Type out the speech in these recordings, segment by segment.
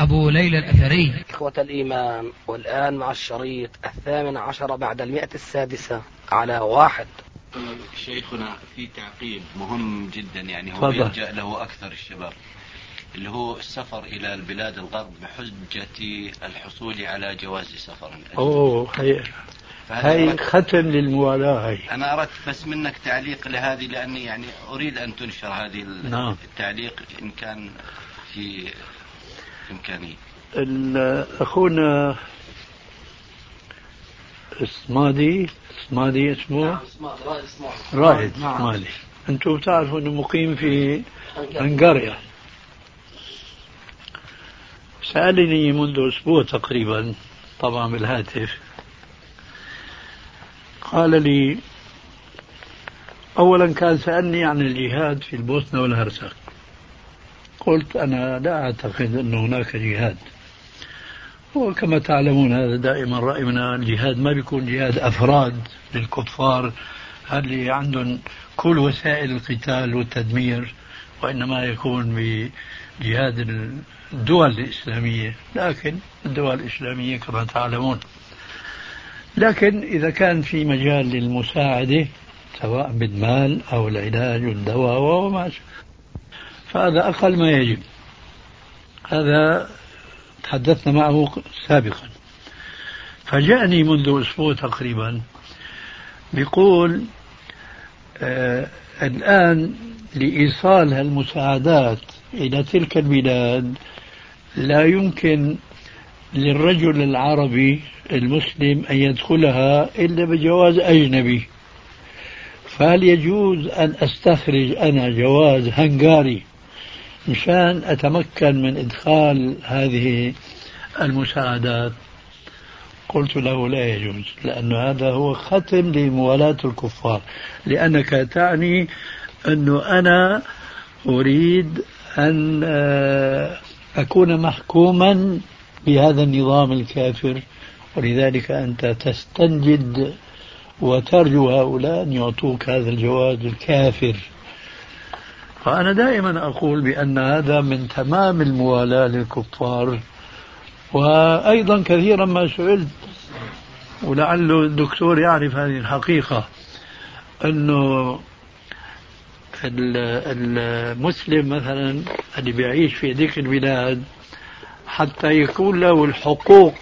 أبو ليلى الأثري إخوة الإيمان والآن مع الشريط الثامن عشر بعد المئة السادسة على واحد شيخنا في تعقيب مهم جدا يعني هو. يلجأ له أكثر الشباب اللي هو السفر إلى البلاد الغرب بحجة الحصول على جواز سفر أوه هي أردت- ختم للموالاة هي أنا أردت بس منك تعليق لهذه لأني يعني أريد أن تنشر هذه نعم. التعليق إن كان في إمكانية ال- أخونا اسمادي اسمادي اسمه؟ رائد اسمادي أنتم بتعرفوا إنه مقيم في هنغاريا سألني منذ أسبوع تقريبا طبعا بالهاتف. قال لي أولا كان سألني عن الجهاد في البوسنة والهرسك. قلت أنا لا أعتقد أن هناك جهاد. وكما تعلمون هذا دائما رأينا الجهاد ما بيكون جهاد أفراد للكفار. اللي عندهم كل وسائل القتال والتدمير؟ وإنما يكون بجهاد الدول الإسلامية. لكن الدول الإسلامية كما تعلمون. لكن إذا كان في مجال للمساعدة سواء بالمال أو العلاج والدواء وما فهذا أقل ما يجب. هذا تحدثنا معه سابقا. فجاءني منذ أسبوع تقريبا بيقول آه الآن لإيصال هالمساعدات إلى تلك البلاد لا يمكن للرجل العربي المسلم أن يدخلها إلا بجواز أجنبي. فهل يجوز أن أستخرج أنا جواز هنغاري مشان أتمكن من إدخال هذه المساعدات. قلت له لا يجوز لأن هذا هو ختم لموالاة الكفار لأنك تعني أنه أنا أريد أن آه، أكون محكوما بهذا النظام الكافر ولذلك أنت تستنجد وترجو هؤلاء أن يعطوك هذا الجواز الكافر. فأنا دائما أقول بأن هذا من تمام الموالاة للكفار وأيضا كثيرا ما سئلت ولعله الدكتور يعرف هذه الحقيقة أنه ال- المسلم مثلا اللي بيعيش في ذيك البلاد حتى يكون له الحقوق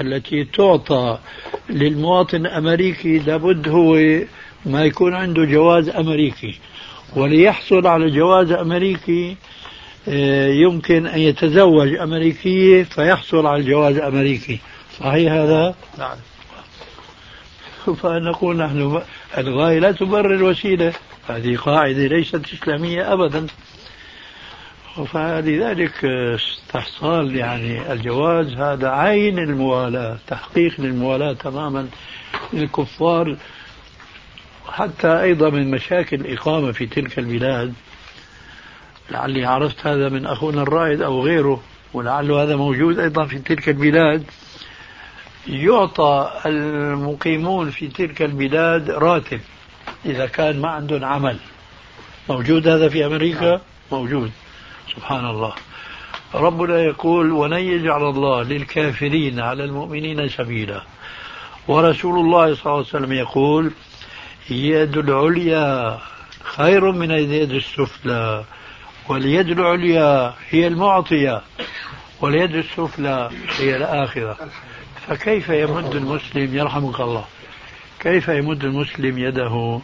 التي تعطى للمواطن الأمريكي لابد هو ما يكون عنده جواز أمريكي. وليحصل على جواز أمريكي آه، يمكن أن يتزوج أمريكية فيحصل على الجواز الأمريكي صحيح هذا؟ نعم. فنقول نحن الغاية لا تبرر الوسيلة. هذه قاعدة ليست إسلامية أبدا. فلذلك استحصال يعني الجواز هذا عين الموالاة تحقيق للموالاة تماما. للكفار حتى أيضا من مشاكل الإقامة في تلك البلاد لعلي عرفت هذا من أخونا الرائد أو غيره ولعل هذا موجود أيضا في تلك البلاد. يعطى المقيمون في تلك البلاد راتب إذا كان ما عندهم عمل. موجود هذا في أمريكا؟ موجود. سبحان الله. ربنا يقول ولن يجعل الله للكافرين على المؤمنين سبيلا. ورسول الله صلى الله عليه وسلم يقول يد العليا خير من اليد السفلى واليد العليا هي المعطية واليد السفلى هي الآخرة. فكيف يمد المسلم يرحمك الله كيف يمد المسلم يده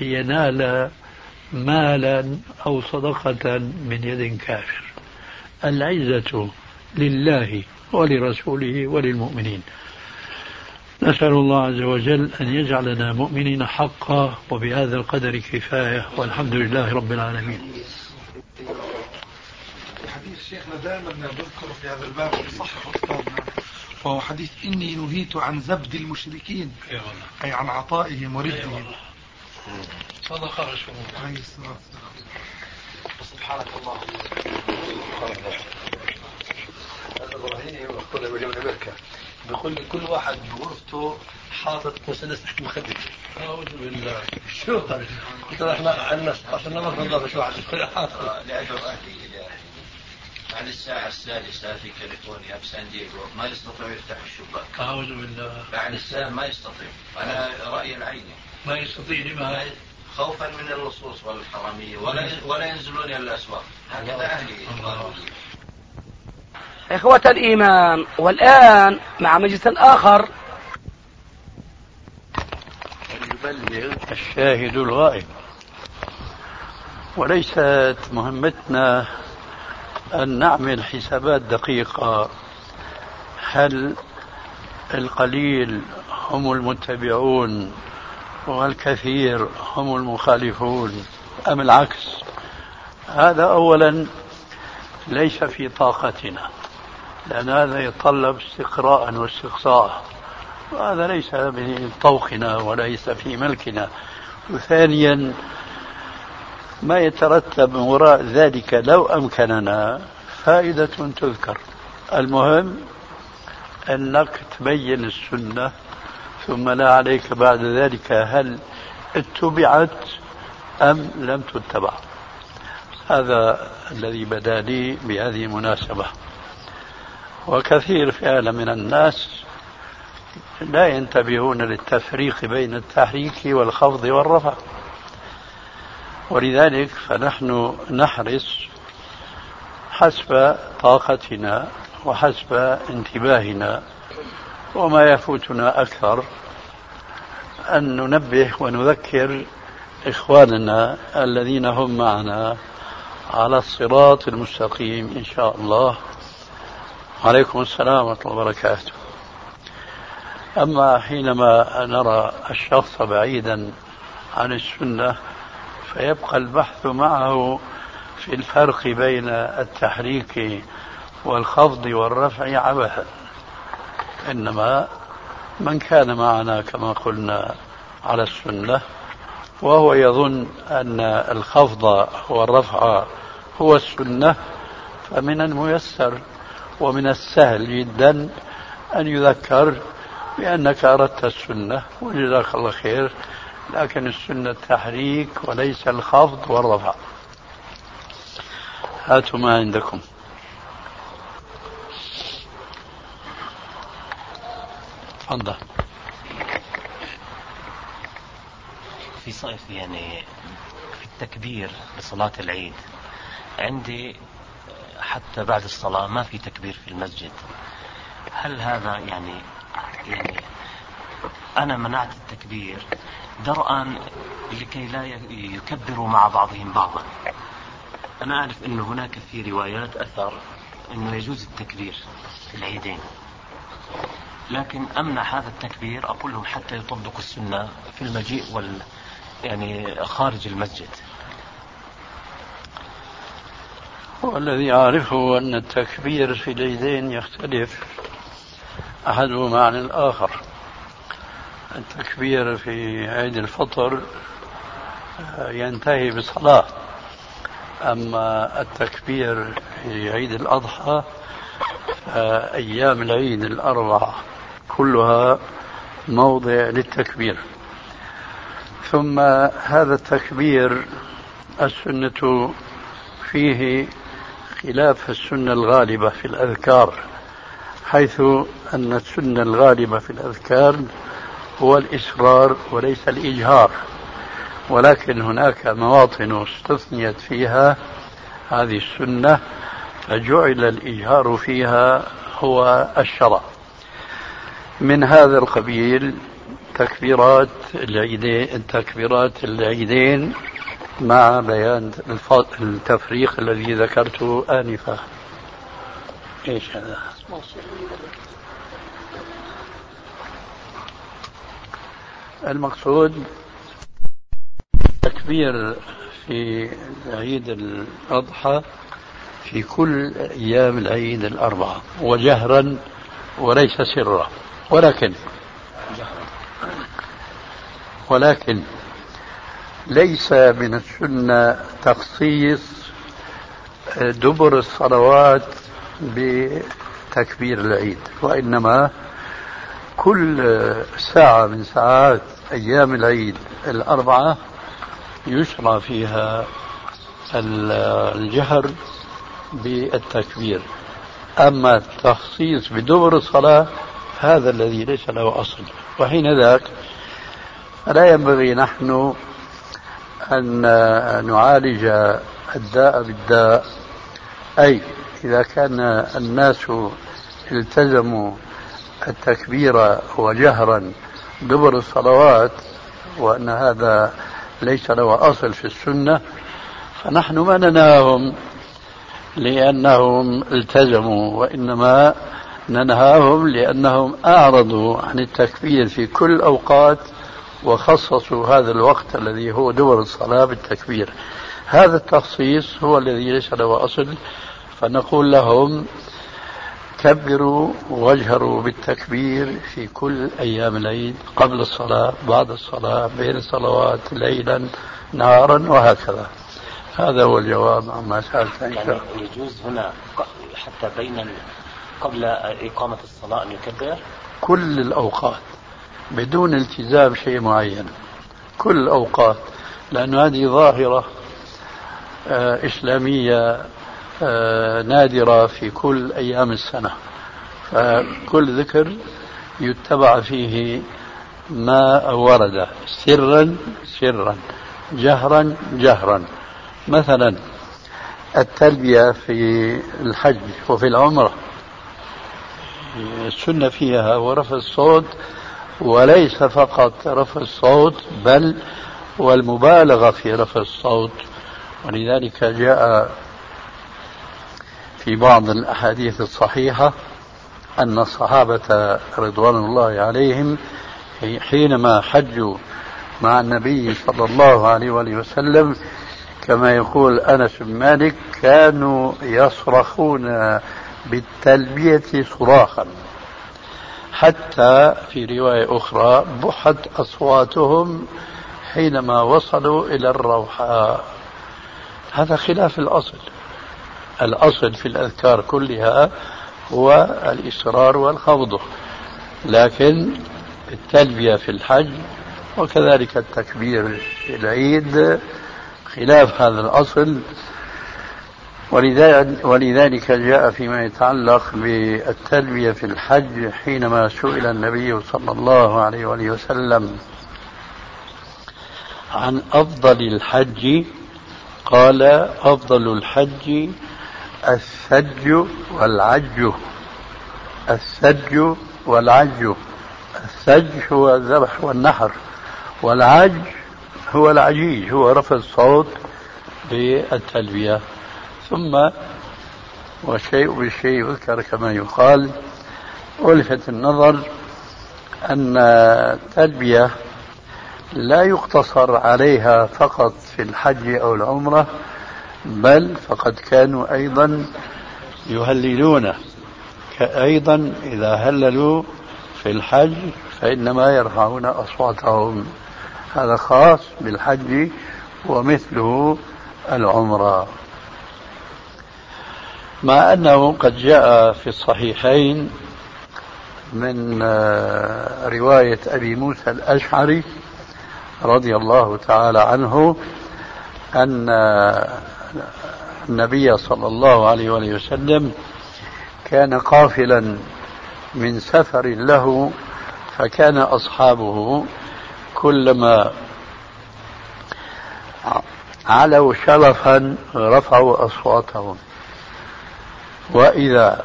لينال مالا أو صدقة من يد كافر؟ العزة لله ولرسوله وللمؤمنين. نسأل الله عز وجل أن يجعلنا مؤمنين حقا وبهذا القدر كفاية والحمد لله رب العالمين. الحديث شيخنا دائما نذكر في هذا الباب أستاذنا وهو حديث إني نهيت عن زبد المشركين أي عن عطائهم ورفدهم صدق رسول الله عليه الصلاة والسلام. سبحانك اللهم. هذا إبراهيم يقول من أمريكا بيقول لي كل واحد بغرفته حاطط مسدس تحت مخدته أعوذ بالله. شو قلت له إحنا عندنا 16 نمط بنضرب شو حاطط إلى أهلي بعد الساعة السادسة في كاليفورنيا في سان دييغو. ما يستطيع يفتح الشباك. أعوذ بالله. بعد الساعة ما يستطيع. أنا رأيي العيني ما يستطيع لما؟ خوفا من اللصوص والحرامية. ولا ولا ينزلون إلى الأسواق. هكذا أهلي إخوة الإيمان والآن مع مجلس آخر يبلغ الشاهد الغائب. وليست مهمتنا أن نعمل حسابات دقيقة. هل القليل هم المتبعون والكثير هم المخالفون أم العكس؟ هذا أولا ليس في طاقتنا. لأن هذا يتطلب استقراء واستقصاء. وهذا ليس من طوقنا وليس في ملكنا. وثانيا ما يترتب من وراء ذلك لو أمكننا فائدة تذكر. المهم أنك تبين السنة ثم لا عليك بعد ذلك هل اتبعت أم لم تتبع. هذا الذي بدا لي بهذه المناسبة. وكثير فعلا من الناس لا ينتبهون للتفريق بين التحريك والخفض والرفع. ولذلك فنحن نحرص حسب طاقتنا وحسب انتباهنا وما يفوتنا أكثر أن ننبه ونذكر إخواننا الذين هم معنا على الصراط المستقيم إن شاء الله. عليكم السلام ورحمة الله وبركاته. أما حينما نرى الشخص بعيدا عن السنة فيبقى البحث معه في الفرق بين التحريك والخفض والرفع عبثا إنما من كان معنا كما قلنا على السنة وهو يظن أن الخفض والرفع هو السنة فمن الميسر ومن السهل جدا أن يذكر بأنك أردت السنة وجزاك الله خير لكن السنة التحريك وليس الخفض والرفع. هاتوا ما عندكم. تفضل. في صيف يعني في التكبير لصلاة العيد عندي حتى بعد الصلاة ما في تكبير في المسجد. هل هذا يعني يعني أنا منعت التكبير درءا لكي لا يكبروا مع بعضهم بعضا. أنا أعرف أن هناك في روايات أثر أنه يجوز التكبير في العيدين. لكن أمنع هذا التكبير أقول لهم حتى يطبقوا السنة في المجيء وال يعني خارج المسجد. والذي أعرفه أن التكبير في العيدين يختلف أحدهما عن الآخر. التكبير في عيد الفطر ينتهي بصلاة. أما التكبير في عيد الأضحى أيام العيد الأربعة كلها موضع للتكبير. ثم هذا التكبير السنة فيه خلاف السنة الغالبة في الأذكار حيث أن السنة الغالبة في الأذكار هو الإصرار وليس الإجهار ولكن هناك مواطن استثنيت فيها هذه السنة فجعل الإجهار فيها هو الشرع. من هذا القبيل تكبيرات العيدين تكبيرات العيدين مع بيان التفريق الذي ذكرته آنفا إيش هذا؟ المقصود تكبير في عيد الأضحى في كل أيام العيد الأربعة وجهرا وليس سرا ولكن ولكن ليس من السنة تخصيص دبر الصلوات بتكبير العيد وإنما كل ساعة من ساعات أيام العيد الأربعة يشرع فيها الجهر بالتكبير. أما التخصيص بدبر الصلاة هذا الذي ليس له أصل. وحين ذاك لا ينبغي نحن أن نعالج الداء بالداء. أي إذا كان الناس التزموا التكبير وجهرا دبر الصلوات وأن هذا ليس له أصل في السنة فنحن ما ننهاهم لأنهم التزموا وإنما ننهاهم لأنهم أعرضوا عن التكبير في كل الأوقات وخصصوا هذا الوقت الذي هو دور الصلاة بالتكبير. هذا التخصيص هو الذي ليس له أصل فنقول لهم كبروا واجهروا بالتكبير في كل أيام العيد قبل الصلاة بعد الصلاة بين الصلوات ليلا نهارا وهكذا. هذا هو الجواب. عما سألت يعني يجوز هنا حتى بين قبل إقامة الصلاة أن يكبر؟ كل الأوقات. بدون التزام شيء معين. كل الأوقات لأن هذه ظاهرة آه، إسلامية آه، نادرة في كل أيام السنة. فكل ذكر يتبع فيه ما ورد. سرا سرا جهرا جهرا. مثلا التلبية في الحج وفي العمرة. السنة فيها ورفع الصوت وليس فقط رفع الصوت بل والمبالغة في رفع الصوت. ولذلك جاء في بعض الأحاديث الصحيحة أن الصحابة رضوان الله عليهم حينما حجوا مع النبي صلى الله عليه وآله وسلم كما يقول أنس بن مالك كانوا يصرخون بالتلبية صراخا. حتى في رواية أخرى بحت أصواتهم حينما وصلوا إلى الروحاء هذا خلاف الأصل. الأصل في الأذكار كلها هو الإصرار والخفض. لكن التلبية في الحج وكذلك التكبير في العيد خلاف هذا الأصل. ولذلك جاء فيما يتعلق بالتلبية في الحج حينما سئل النبي صلى الله عليه وآله وسلم عن أفضل الحج قال أفضل الحج السج والعج. السج والعج. السج هو الذبح والنحر والعج هو العجيج هو رفع الصوت بالتلبية ثم والشيء بالشيء يذكر كما يقال ألفت النظر أن التلبية لا يقتصر عليها فقط في الحج أو العمرة بل فقد كانوا أيضا يهللون أيضا إذا هللوا في الحج فإنما يرفعون أصواتهم. هذا خاص بالحج ومثله العمرة. مع أنه قد جاء في الصحيحين من آه، رواية أبي موسى الأشعري رضي الله تعالى عنه أن النبي صلى الله عليه وآله وسلم كان قافلا من سفر له فكان أصحابه كلما علوا شرفا رفعوا أصواتهم. وإذا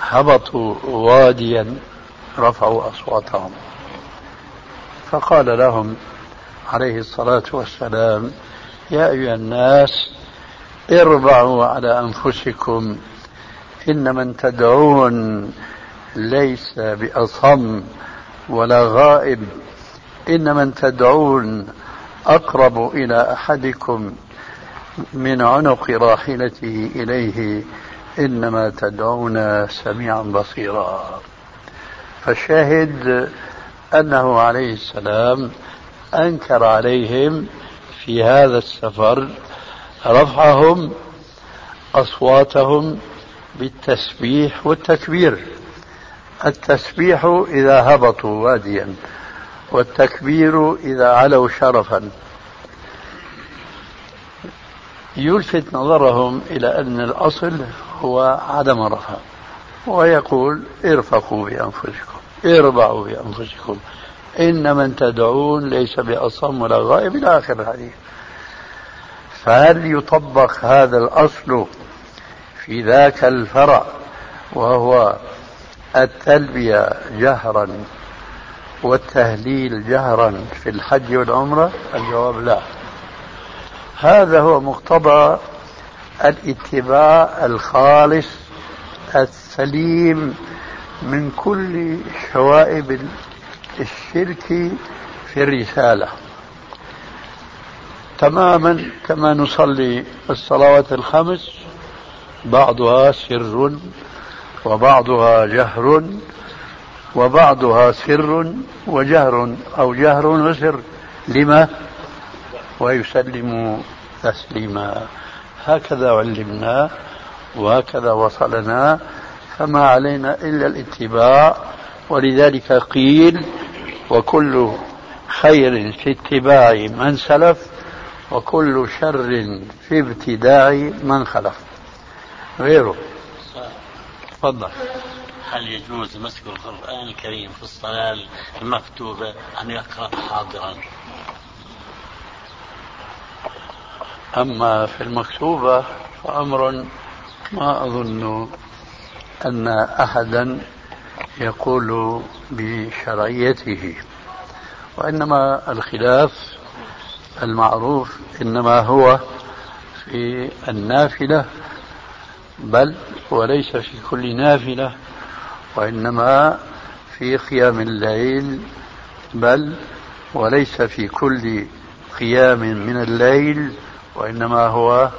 هبطوا واديا رفعوا أصواتهم. فقال لهم عليه الصلاة والسلام يا أيها الناس اربعوا على أنفسكم إن من تدعون ليس بأصم ولا غائب إن من تدعون أقرب إلى أحدكم من عنق راحلته إليه إنما تدعون سميعا بصيرا. فالشاهد أنه عليه السلام أنكر عليهم في هذا السفر رفعهم أصواتهم بالتسبيح والتكبير. التسبيح إذا هبطوا واديا والتكبير إذا علوا شرفا. يلفت نظرهم إلى أن الأصل هو عدم الرفع. ويقول ارفقوا بأنفسكم اربعوا بأنفسكم. إن من تدعون ليس بأصم ولا غائب إلى آخر الحديث. فهل يطبق هذا الأصل في ذاك الفرع وهو التلبية جهرا والتهليل جهرا في الحج والعمرة؟ الجواب لا. هذا هو مقتضى الاتباع الخالص السليم من كل شوائب الشرك في الرسالة. تماما كما نصلي الصلوات الخمس بعضها سر وبعضها جهر وبعضها سر وجهر أو جهر وسر. لما؟ ويسلم تسليما. هكذا علمنا وهكذا وصلنا فما علينا إلا الاتباع. ولذلك قيل وكل خير في اتباع من سلف وكل شر في ابتداع من خلف. غيره. تفضل. هل يجوز مسك القرآن الكريم في الصلاة المكتوبة أن يقرأ حاضرا؟ أما في المكتوبة فأمر ما أظن أن أحدا يقول بشرعيته وإنما الخلاف المعروف إنما هو في النافلة بل وليس في كل نافلة وإنما في قيام الليل بل وليس في كل قيام من الليل. وإنما هو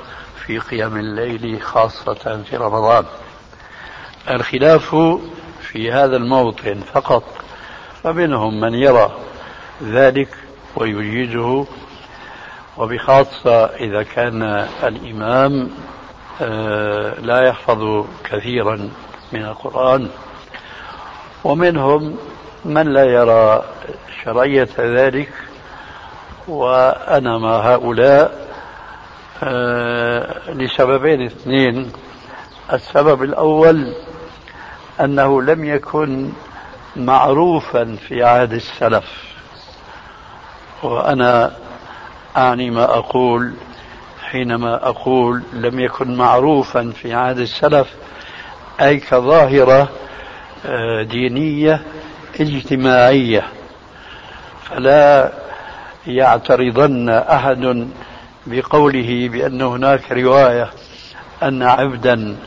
في قيام الليل خاصة في رمضان. الخلاف في هذا الموطن فقط فمنهم من يرى ذلك ويجيزه وبخاصة إذا كان الإمام آه، لا يحفظ كثيرا من القرآن. ومنهم من لا يرى شرعية ذلك وأنا مع هؤلاء لسببين اثنين. السبب الأول أنه لم يكن معروفا في عهد السلف. وأنا أعني ما أقول حينما أقول لم يكن معروفا في عهد السلف أي كظاهرة آه، دينية اجتماعية. فلا يعترضن أحد بقوله بأن هناك رواية أن عبدا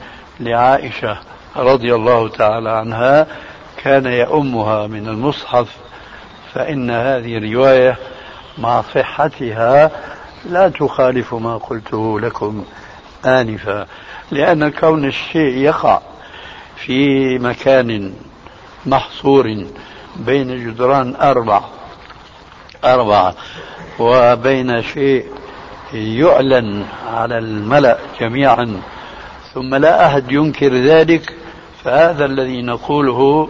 لعائشة رضي الله تعالى عنها كان يؤمها من المصحف فإن هذه رواية مع صحتها لا تخالف ما قلته لكم آنفا لأن كون الشيء يقع في مكان محصور بين جدران أربع أربعة وبين شيء يعلن على الملأ جميعا ثم لا أحد ينكر ذلك فهذا الذي نقوله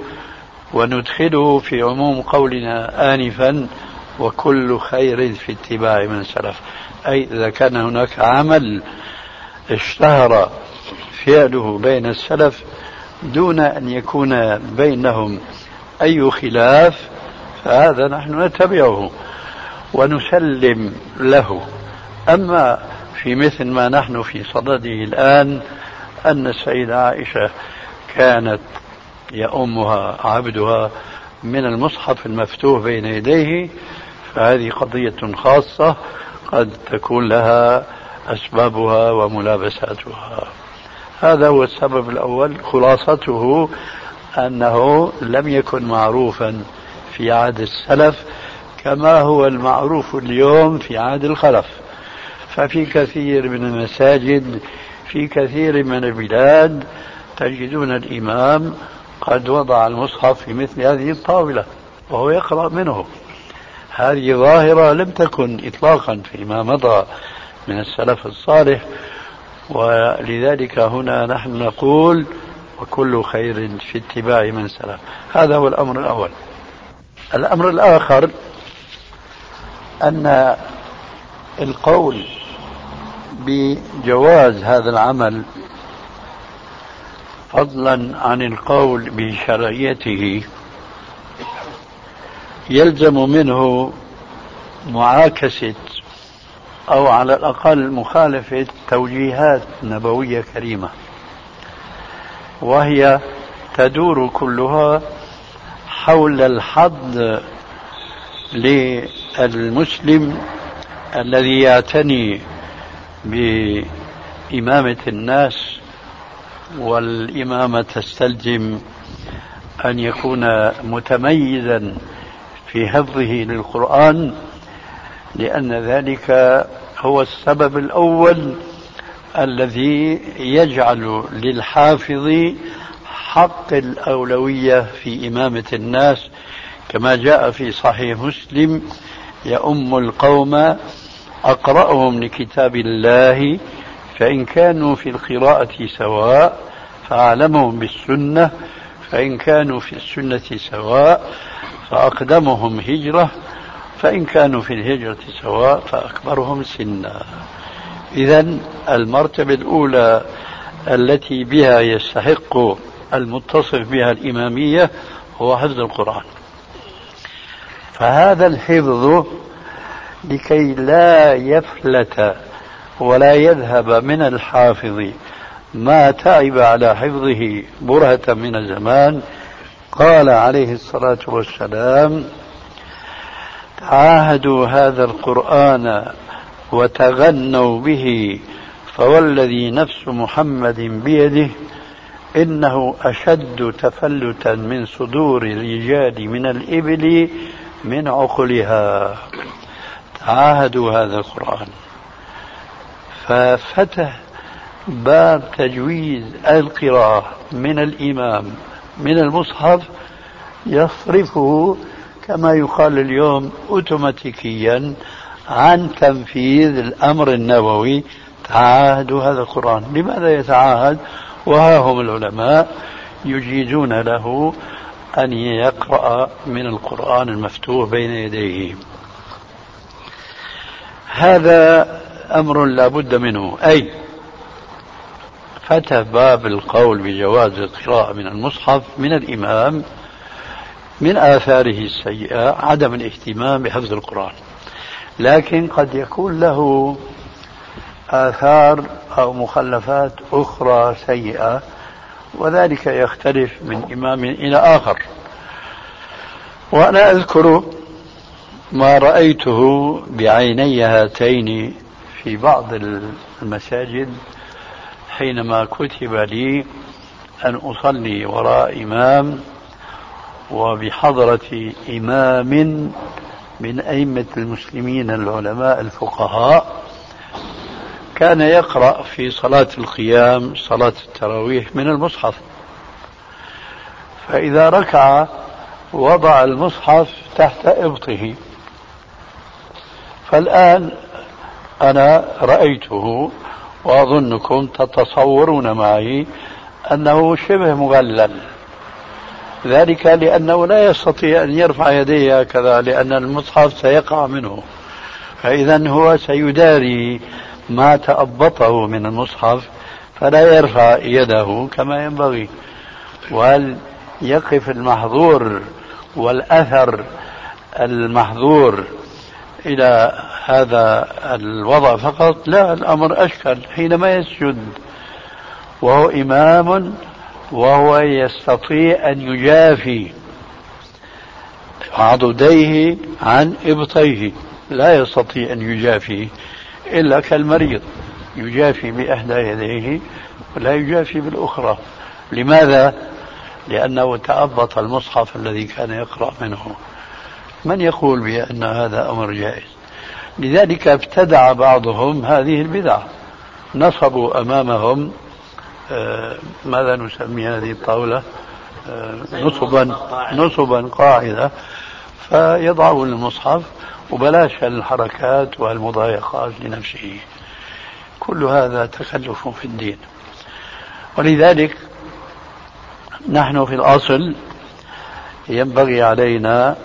وندخله في عموم قولنا آنفا وكل خير في اتباع من سلف. أي إذا كان هناك عمل اشتهر فعله بين السلف دون أن يكون بينهم أي خلاف فهذا نحن نتبعه ونسلم له. أما في مثل ما نحن في صدده الآن أن السيدة عائشة كانت يؤمها عبدها من المصحف المفتوح بين يديه. فهذه قضية خاصة قد تكون لها أسبابها وملابساتها. هذا هو السبب الأول. خلاصته أنه لم يكن معروفا في عهد السلف كما هو المعروف اليوم في عهد الخلف. ففي كثير من المساجد في كثير من البلاد تجدون الإمام قد وضع المصحف في مثل هذه الطاولة وهو يقرأ منه. هذه ظاهرة لم تكن إطلاقا فيما مضى من السلف الصالح ولذلك هنا نحن نقول وكل خير في اتباع من سلف. هذا هو الأمر الأول. الأمر الآخر أن القول بجواز هذا العمل فضلا عن القول بشرعيته. يلزم منه معاكسة أو على الأقل مخالفة توجيهات نبوية كريمة وهي تدور كلها حول الحظ للمسلم الذي يعتني بإمامة الناس والإمامة تستلزم أن يكون متميزا في حفظه للقرآن لأن ذلك هو السبب الأول الذي يجعل للحافظ حق الأولوية في إمامة الناس. كما جاء في صحيح مسلم يؤم القوم أقرأهم لكتاب الله فإن كانوا في القراءة سواء فأعلمهم بالسنة فإن كانوا في السنة سواء فأقدمهم هجرة فإن كانوا في الهجرة سواء فأكبرهم سنا. إذا المرتبة الأولى التي بها يستحق المتصف بها الإمامية هو حفظ القرآن. فهذا الحفظ لكي لا يفلت ولا يذهب من الحافظ ما تعب على حفظه برهة من الزمان. قال عليه الصلاة والسلام تعاهدوا هذا القرآن وتغنوا به فوالذي نفس محمد بيده إنه أشد تفلتا من صدور الرجال من الإبل من عقلها. تعاهدوا هذا القرآن ففتح باب تجويز القراءة من الإمام من المصحف يصرفه كما يقال اليوم اوتوماتيكيا عن تنفيذ الأمر النووي تعاهد هذا القرآن، لماذا يتعاهد؟ وها هم العلماء يجيزون له أن يقرأ من القرآن المفتوح بين يديه. هذا أمر لا بد منه، أي فتح باب القول بجواز القراءة من المصحف من الإمام من آثاره السيئة عدم الاهتمام بحفظ القرآن. لكن قد يكون له آثار أو مخلفات أخرى سيئة وذلك يختلف من إمام إلى آخر. وأنا أذكر ما رأيته بعيني هاتين في بعض المساجد حينما كتب لي أن أصلي وراء إمام وبحضرة إمام من أئمة المسلمين العلماء الفقهاء كان يقرأ في صلاة القيام صلاة التراويح من المصحف. فإذا ركع وضع المصحف تحت إبطه. فالآن أنا رأيته وأظنكم تتصورون معي أنه شبه مغلل. ذلك لأنه لا يستطيع أن يرفع يديه هكذا لأن المصحف سيقع منه. فإذا هو سيداري ما تأبطه من المصحف فلا يرفع يده كما ينبغي. وهل يقف المحظور والأثر المحظور إلى هذا الوضع فقط لا الأمر أشكل حينما يسجد. وهو إمام وهو يستطيع أن يجافي عضديه عن إبطيه. لا يستطيع أن يجافي إلا كالمريض. يجافي بإحدى يديه ولا يجافي بالأخرى. لماذا؟ لأنه تأبط المصحف الذي كان يقرأ منه. من يقول بأن هذا أمر جائز؟ لذلك ابتدع بعضهم هذه البدعة. نصبوا أمامهم آه، ماذا نسمي هذه الطاولة؟ آه، نصبا نصبا قاعدة. فيضعون المصحف وبلاش الحركات والمضايقات لنفسه. كل هذا تكلف في الدين. ولذلك نحن في الأصل ينبغي علينا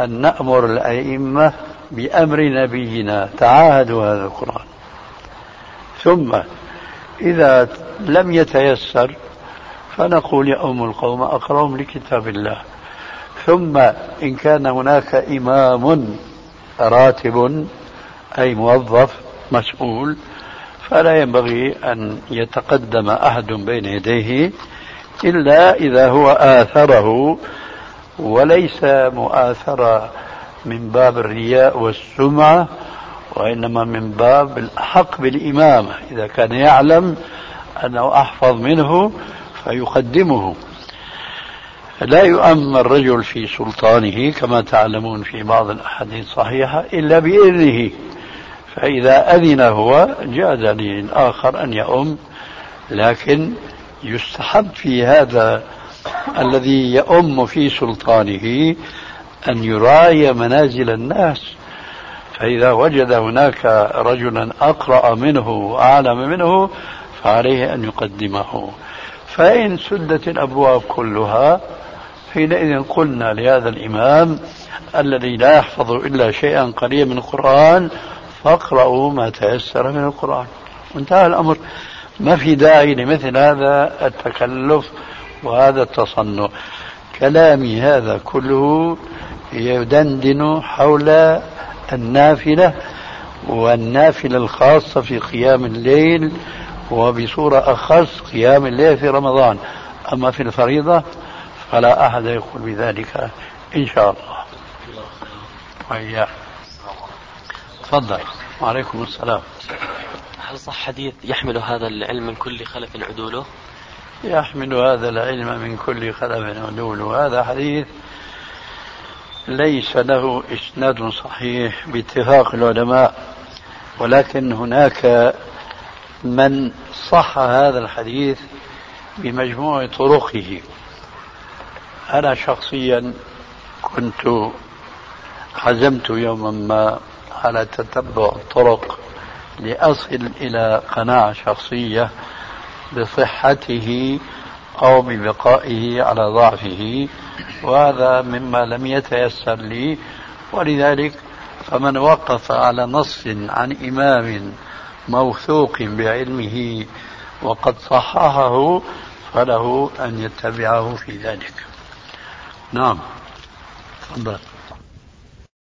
أن نأمر الأئمة بأمر نبينا تعاهدوا هذا القرآن. ثم إذا لم يتيسر فنقول يا أم القوم أقرأهم لكتاب الله. ثم إن كان هناك إمام راتب أي موظف مسؤول فلا ينبغي أن يتقدم أحد بين يديه إلا إذا هو آثره وليس مؤاثرة من باب الرياء والسمعة وإنما من باب الأحق بالإمامة. إذا كان يعلم أنه أحفظ منه فيقدمه. لا يؤم الرجل في سلطانه كما تعلمون في بعض الأحاديث الصحيحة إلا بإذنه. فإذا أذن هو جاز للآخر أن يؤم لكن يستحب في هذا الذي يؤم في سلطانه أن يراعي منازل الناس. فإذا وجد هناك رجلا أقرأ منه وأعلم منه فعليه أن يقدمه. فإن سدت الأبواب كلها حينئذ قلنا لهذا الإمام الذي لا يحفظ إلا شيئا قليلا من القرآن فاقرأوا ما تيسر من القرآن. وانتهى الأمر. ما في داعي لمثل هذا التكلف وهذا التصنع. كلامي هذا كله يدندن حول النافلة والنافلة الخاصة في قيام الليل وبصورة أخص قيام الليل في رمضان. أما في الفريضة فلا أحد يقول بذلك إن شاء الله. تفضل. وعليكم السلام. هل صح حديث يحمل هذا العلم من كل خلف عدوله؟ يحمل هذا العلم من كل خلف عدوله هذا حديث ليس له إسناد صحيح باتفاق العلماء ولكن هناك من صح هذا الحديث بمجموع طرقه. أنا شخصيا كنت عزمت يوما ما على تتبع الطرق لأصل إلى قناعة شخصية بصحته أو ببقائه على ضعفه وهذا مما لم يتيسر لي. ولذلك فمن وقف على نص عن إمام موثوق بعلمه وقد صححه فله أن يتبعه في ذلك. نعم تفضل.